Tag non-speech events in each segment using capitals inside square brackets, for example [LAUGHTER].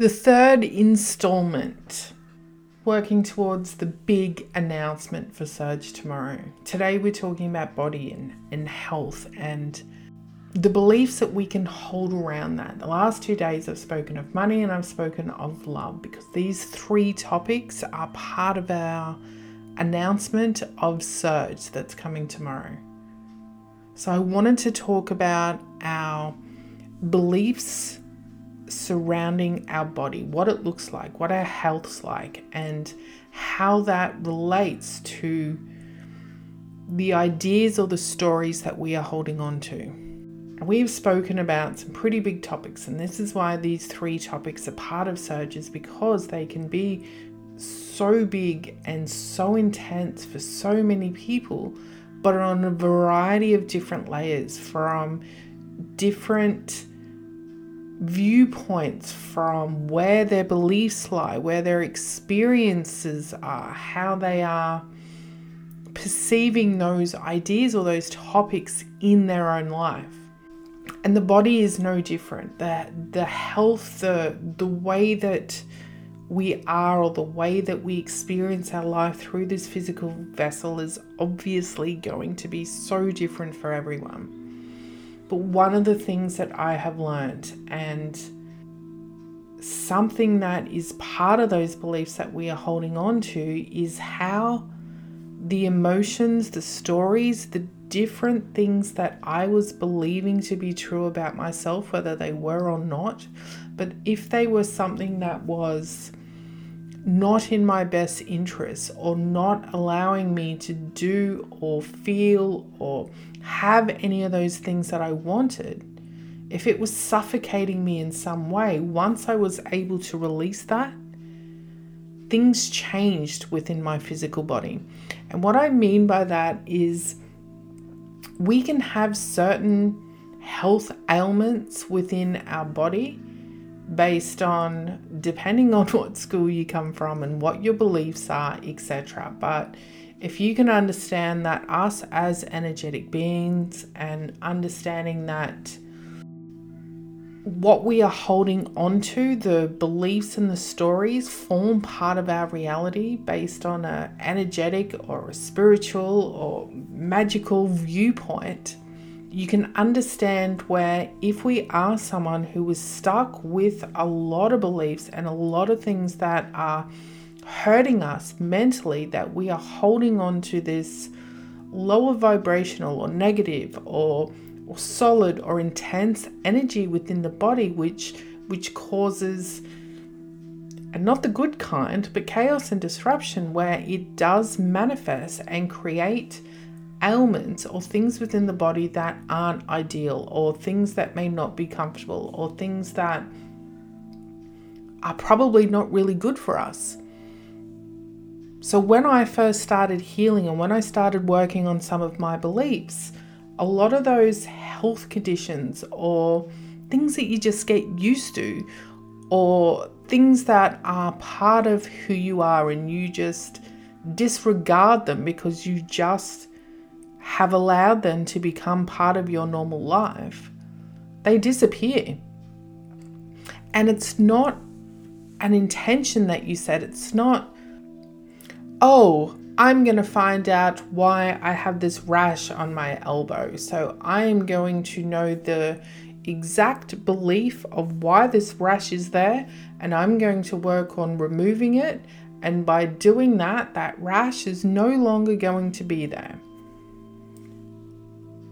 The third installment, working towards the big announcement for Surge tomorrow. Today we're talking about body and, and health and the beliefs that we can hold around that. The last two days I've spoken of money and I've spoken of love because these three topics are part of our announcement of Surge that's coming tomorrow. So I wanted to talk about our beliefs surrounding our body, what it looks like, what our health's like, and how that relates to the ideas or the stories that we are holding on to. We've spoken about some pretty big topics, and this is why these three topics are part of surges because they can be so big and so intense for so many people, but on a variety of different layers from different viewpoints from where their beliefs lie, where their experiences are, how they are perceiving those ideas or those topics in their own life. And the body is no different. The the health, the the way that we are or the way that we experience our life through this physical vessel is obviously going to be so different for everyone. But one of the things that I have learned, and something that is part of those beliefs that we are holding on to, is how the emotions, the stories, the different things that I was believing to be true about myself, whether they were or not, but if they were something that was not in my best interest or not allowing me to do or feel or have any of those things that I wanted, if it was suffocating me in some way, once I was able to release that, things changed within my physical body. And what I mean by that is we can have certain health ailments within our body based on depending on [LAUGHS] what school you come from and what your beliefs are, etc. But if you can understand that us as energetic beings and understanding that what we are holding onto, the beliefs and the stories, form part of our reality based on an energetic or a spiritual or magical viewpoint you can understand where if we are someone who is stuck with a lot of beliefs and a lot of things that are hurting us mentally, that we are holding on to this lower vibrational or negative or, or solid or intense energy within the body, which which causes and not the good kind, but chaos and disruption, where it does manifest and create ailments or things within the body that aren't ideal, or things that may not be comfortable, or things that are probably not really good for us. So, when I first started healing and when I started working on some of my beliefs, a lot of those health conditions or things that you just get used to, or things that are part of who you are and you just disregard them because you just have allowed them to become part of your normal life, they disappear. And it's not an intention that you said, It's not, oh, I'm going to find out why I have this rash on my elbow. So I am going to know the exact belief of why this rash is there and I'm going to work on removing it. And by doing that, that rash is no longer going to be there.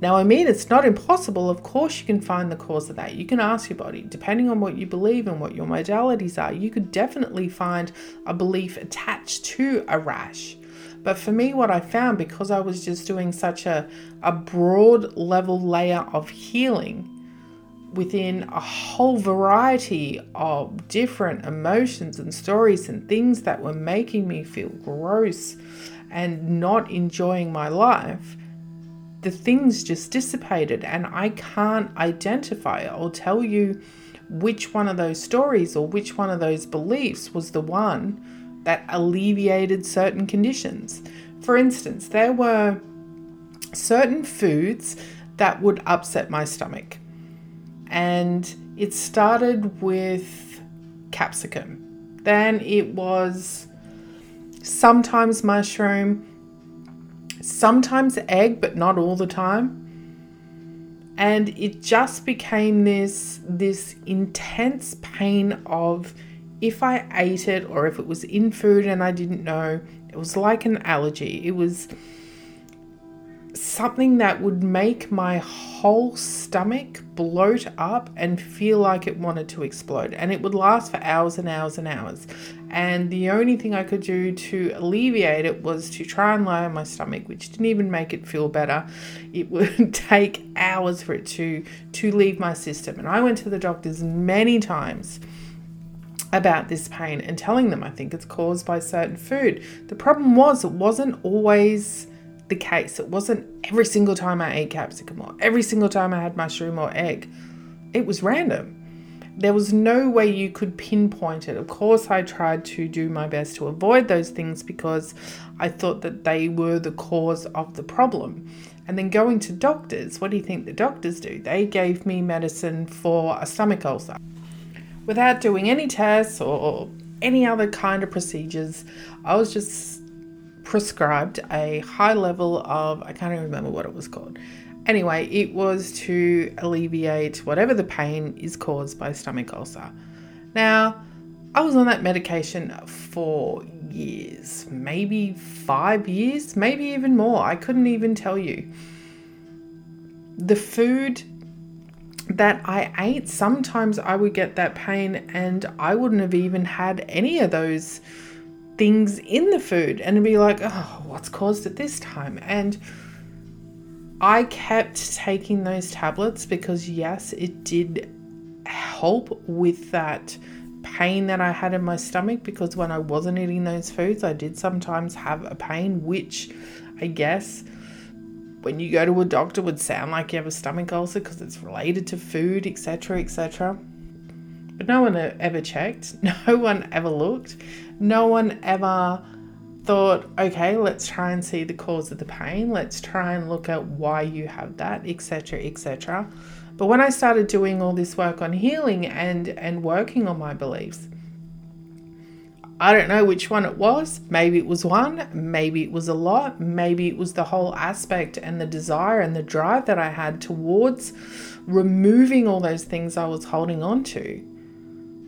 Now, I mean, it's not impossible. Of course, you can find the cause of that. You can ask your body, depending on what you believe and what your modalities are, you could definitely find a belief attached to a rash. But for me, what I found, because I was just doing such a, a broad level layer of healing within a whole variety of different emotions and stories and things that were making me feel gross and not enjoying my life the things just dissipated and I can't identify or tell you which one of those stories or which one of those beliefs was the one that alleviated certain conditions. For instance, there were certain foods that would upset my stomach. And it started with capsicum. Then it was sometimes mushroom, sometimes egg, but not all the time. And it just became this this intense pain of if I ate it or if it was in food and I didn't know, it was like an allergy. It was something that would make my whole stomach bloat up and feel like it wanted to explode. And it would last for hours and hours and hours. And the only thing I could do to alleviate it was to try and lie on my stomach, which didn't even make it feel better. It would [LAUGHS] take hours for it to to leave my system. And I went to the doctors many times about this pain and telling them I think it's caused by certain food. The problem was it wasn't always the case. It wasn't every single time I ate capsicum or every single time I had mushroom or egg. It was random. There was no way you could pinpoint it. Of course, I tried to do my best to avoid those things because I thought that they were the cause of the problem. And then going to doctors, what do you think the doctors do? They gave me medicine for a stomach ulcer. Without doing any tests or any other kind of procedures, I was just prescribed a high level of, I can't even remember what it was called. Anyway, it was to alleviate whatever the pain is caused by stomach ulcer. Now, I was on that medication for years, maybe five years, maybe even more. I couldn't even tell you. The food that I ate, sometimes I would get that pain and I wouldn't have even had any of those things in the food and be like, oh, what's caused it this time? And I kept taking those tablets because, yes, it did help with that pain that I had in my stomach because when I wasn't eating those foods, I did sometimes have a pain, which I guess when you go to a doctor would sound like you have a stomach ulcer because it's related to food, etc., etc. But no one ever checked, [LAUGHS] no one ever looked, no one ever thought, okay, let's try and see the cause of the pain, let's try and look at why you have that, etc., etc. But when I started doing all this work on healing and and working on my beliefs, I don't know which one it was. Maybe it was one, maybe it was a lot, maybe it was the whole aspect and the desire and the drive that I had towards removing all those things I was holding on to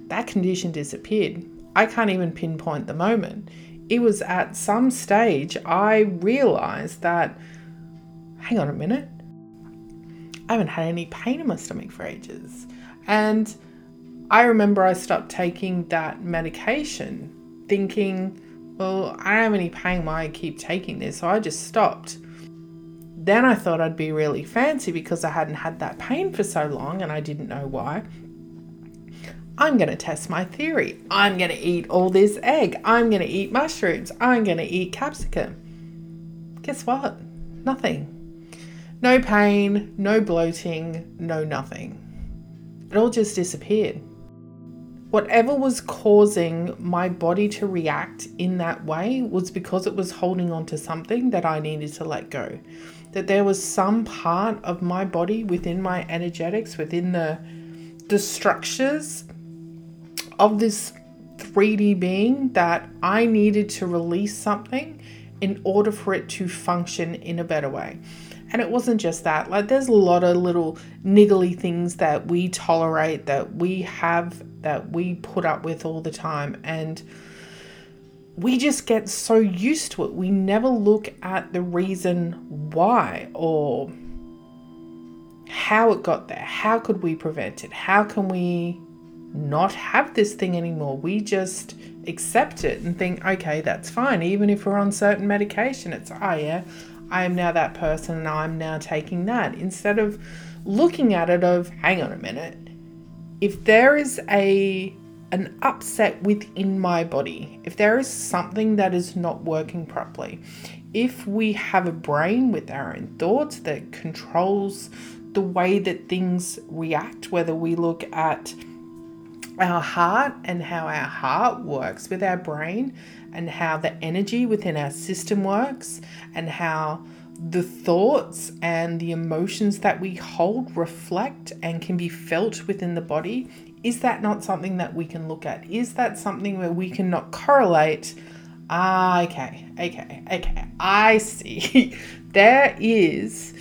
that condition disappeared. I can't even pinpoint the moment. It was at some stage I realized that, hang on a minute, I haven't had any pain in my stomach for ages. And I remember I stopped taking that medication thinking, well, I don't have any pain why I keep taking this. So I just stopped. Then I thought I'd be really fancy because I hadn't had that pain for so long and I didn't know why. I'm going to test my theory. I'm going to eat all this egg. I'm going to eat mushrooms. I'm going to eat capsicum. Guess what? Nothing. No pain, no bloating, no nothing. It all just disappeared. Whatever was causing my body to react in that way was because it was holding on to something that I needed to let go. That there was some part of my body within my energetics, within the the structures of this 3D being that I needed to release something in order for it to function in a better way. And it wasn't just that, like, there's a lot of little niggly things that we tolerate, that we have, that we put up with all the time. And we just get so used to it. We never look at the reason why or how it got there. How could we prevent it? How can we not have this thing anymore. We just accept it and think, okay, that's fine. Even if we're on certain medication, it's, oh yeah, I am now that person and I'm now taking that. Instead of looking at it of, hang on a minute, if there is a an upset within my body, if there is something that is not working properly, if we have a brain with our own thoughts that controls the way that things react, whether we look at our heart and how our heart works with our brain and how the energy within our system works and how the thoughts and the emotions that we hold reflect and can be felt within the body. is that not something that we can look at? Is that something where we cannot correlate? Ah, okay, okay, okay. I see. [LAUGHS] there is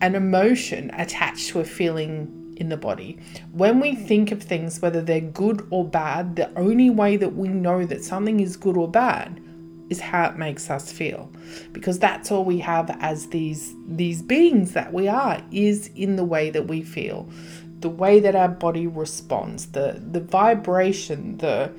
an emotion attached to a feeling in the body. When we think of things, whether they're good or bad, the only way that we know that something is good or bad is how it makes us feel because that's all we have as these these beings that we are is in the way that we feel the way that our body responds the the vibration the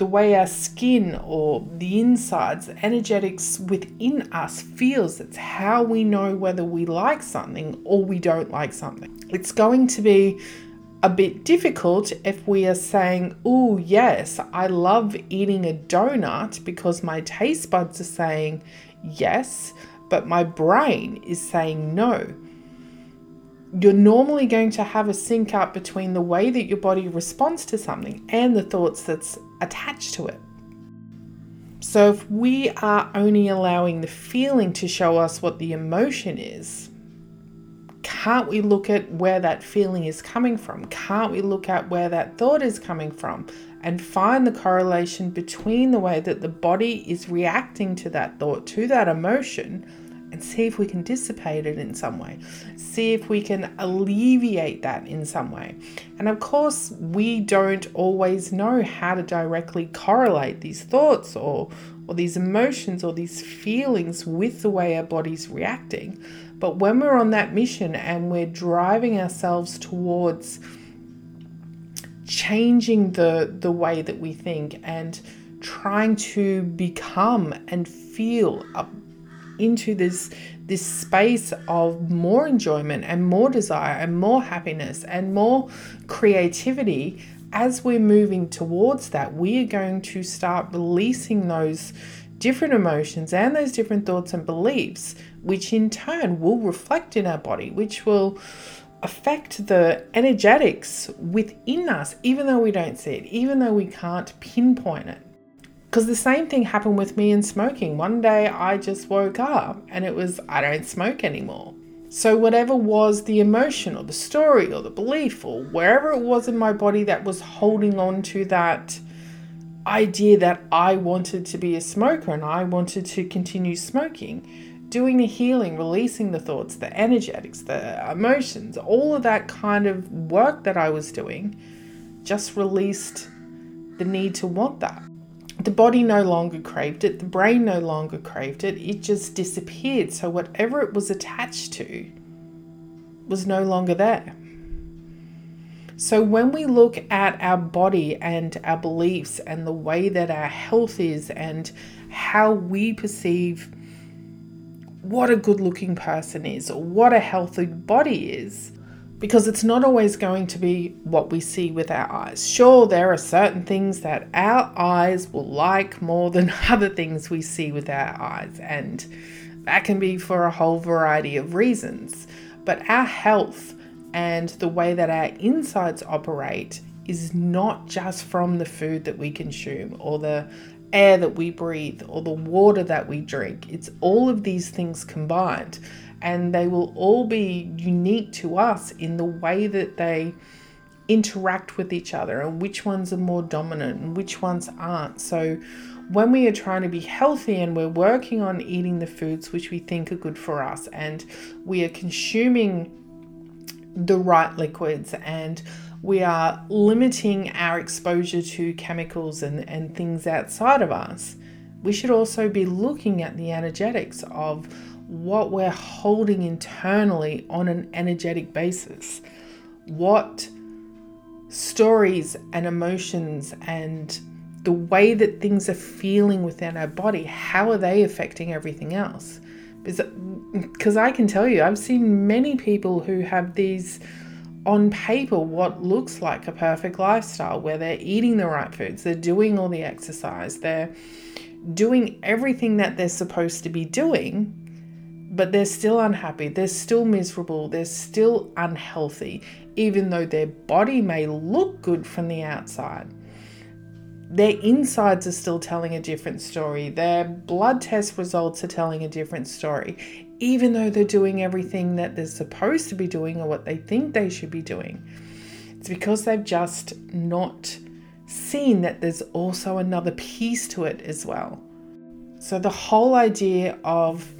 the way our skin or the insides the energetics within us feels it's how we know whether we like something or we don't like something it's going to be a bit difficult if we are saying, Oh, yes, I love eating a donut because my taste buds are saying yes, but my brain is saying no. You're normally going to have a sync up between the way that your body responds to something and the thoughts that's attached to it. So, if we are only allowing the feeling to show us what the emotion is, can't we look at where that feeling is coming from? Can't we look at where that thought is coming from and find the correlation between the way that the body is reacting to that thought, to that emotion, and see if we can dissipate it in some way? See if we can alleviate that in some way. And of course, we don't always know how to directly correlate these thoughts or, or these emotions or these feelings with the way our body's reacting. But when we're on that mission and we're driving ourselves towards changing the the way that we think and trying to become and feel up into this this space of more enjoyment and more desire and more happiness and more creativity as we're moving towards that we are going to start releasing those different emotions and those different thoughts and beliefs, which in turn will reflect in our body, which will affect the energetics within us, even though we don't see it, even though we can't pinpoint it. Because the same thing happened with me in smoking. One day I just woke up and it was, I don't smoke anymore. So, whatever was the emotion or the story or the belief or wherever it was in my body that was holding on to that idea that I wanted to be a smoker and I wanted to continue smoking, doing the healing, releasing the thoughts, the energetics, the emotions, all of that kind of work that I was doing just released the need to want that. The body no longer craved it, the brain no longer craved it, it just disappeared. So, whatever it was attached to was no longer there. So, when we look at our body and our beliefs and the way that our health is and how we perceive what a good looking person is or what a healthy body is, because it's not always going to be what we see with our eyes. Sure, there are certain things that our eyes will like more than [LAUGHS] other things we see with our eyes, and that can be for a whole variety of reasons. But our health and the way that our insides operate is not just from the food that we consume or the air that we breathe or the water that we drink. It's all of these things combined, and they will all be unique to us in the way that they interact with each other and which ones are more dominant and which ones aren't. So, when we are trying to be healthy and we're working on eating the foods which we think are good for us and we are consuming the right liquids and we are limiting our exposure to chemicals and, and things outside of us, we should also be looking at the energetics of what we're holding internally on an energetic basis. What stories and emotions and the way that things are feeling within our body, how are they affecting everything else? because I can tell you, I've seen many people who have these on paper what looks like a perfect lifestyle where they're eating the right foods, they're doing all the exercise, they're doing everything that they're supposed to be doing, but they're still unhappy, they're still miserable, they're still unhealthy, even though their body may look good from the outside their insides are still telling a different story. Their blood test results are telling a different story, even though they're doing everything that they're supposed to be doing or what they think they should be doing. It's because they've just not seen that there's also another piece to it as well. So, the whole idea of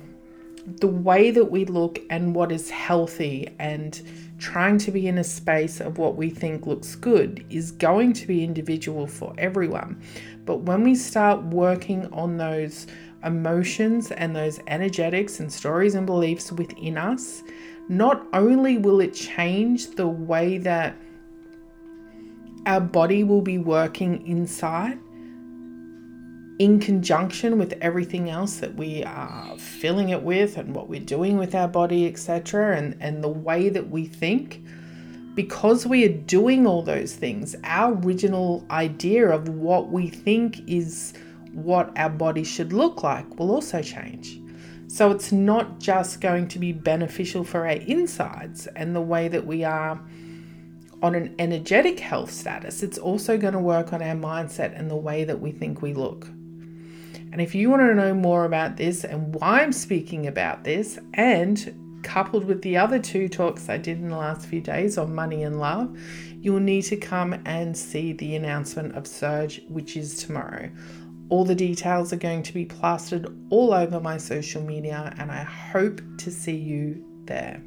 the way that we look and what is healthy and trying to be in a space of what we think looks good is going to be individual for everyone. But when we start working on those emotions and those energetics and stories and beliefs within us, not only will it change the way that our body will be working inside in conjunction with everything else that we are filling it with and what we're doing with our body, etc., and, and the way that we think, because we are doing all those things, our original idea of what we think is what our body should look like will also change. So it's not just going to be beneficial for our insides and the way that we are on an energetic health status, it's also going to work on our mindset and the way that we think we look. And if you want to know more about this and why I'm speaking about this, and coupled with the other two talks I did in the last few days on money and love, you will need to come and see the announcement of Surge, which is tomorrow. All the details are going to be plastered all over my social media, and I hope to see you there.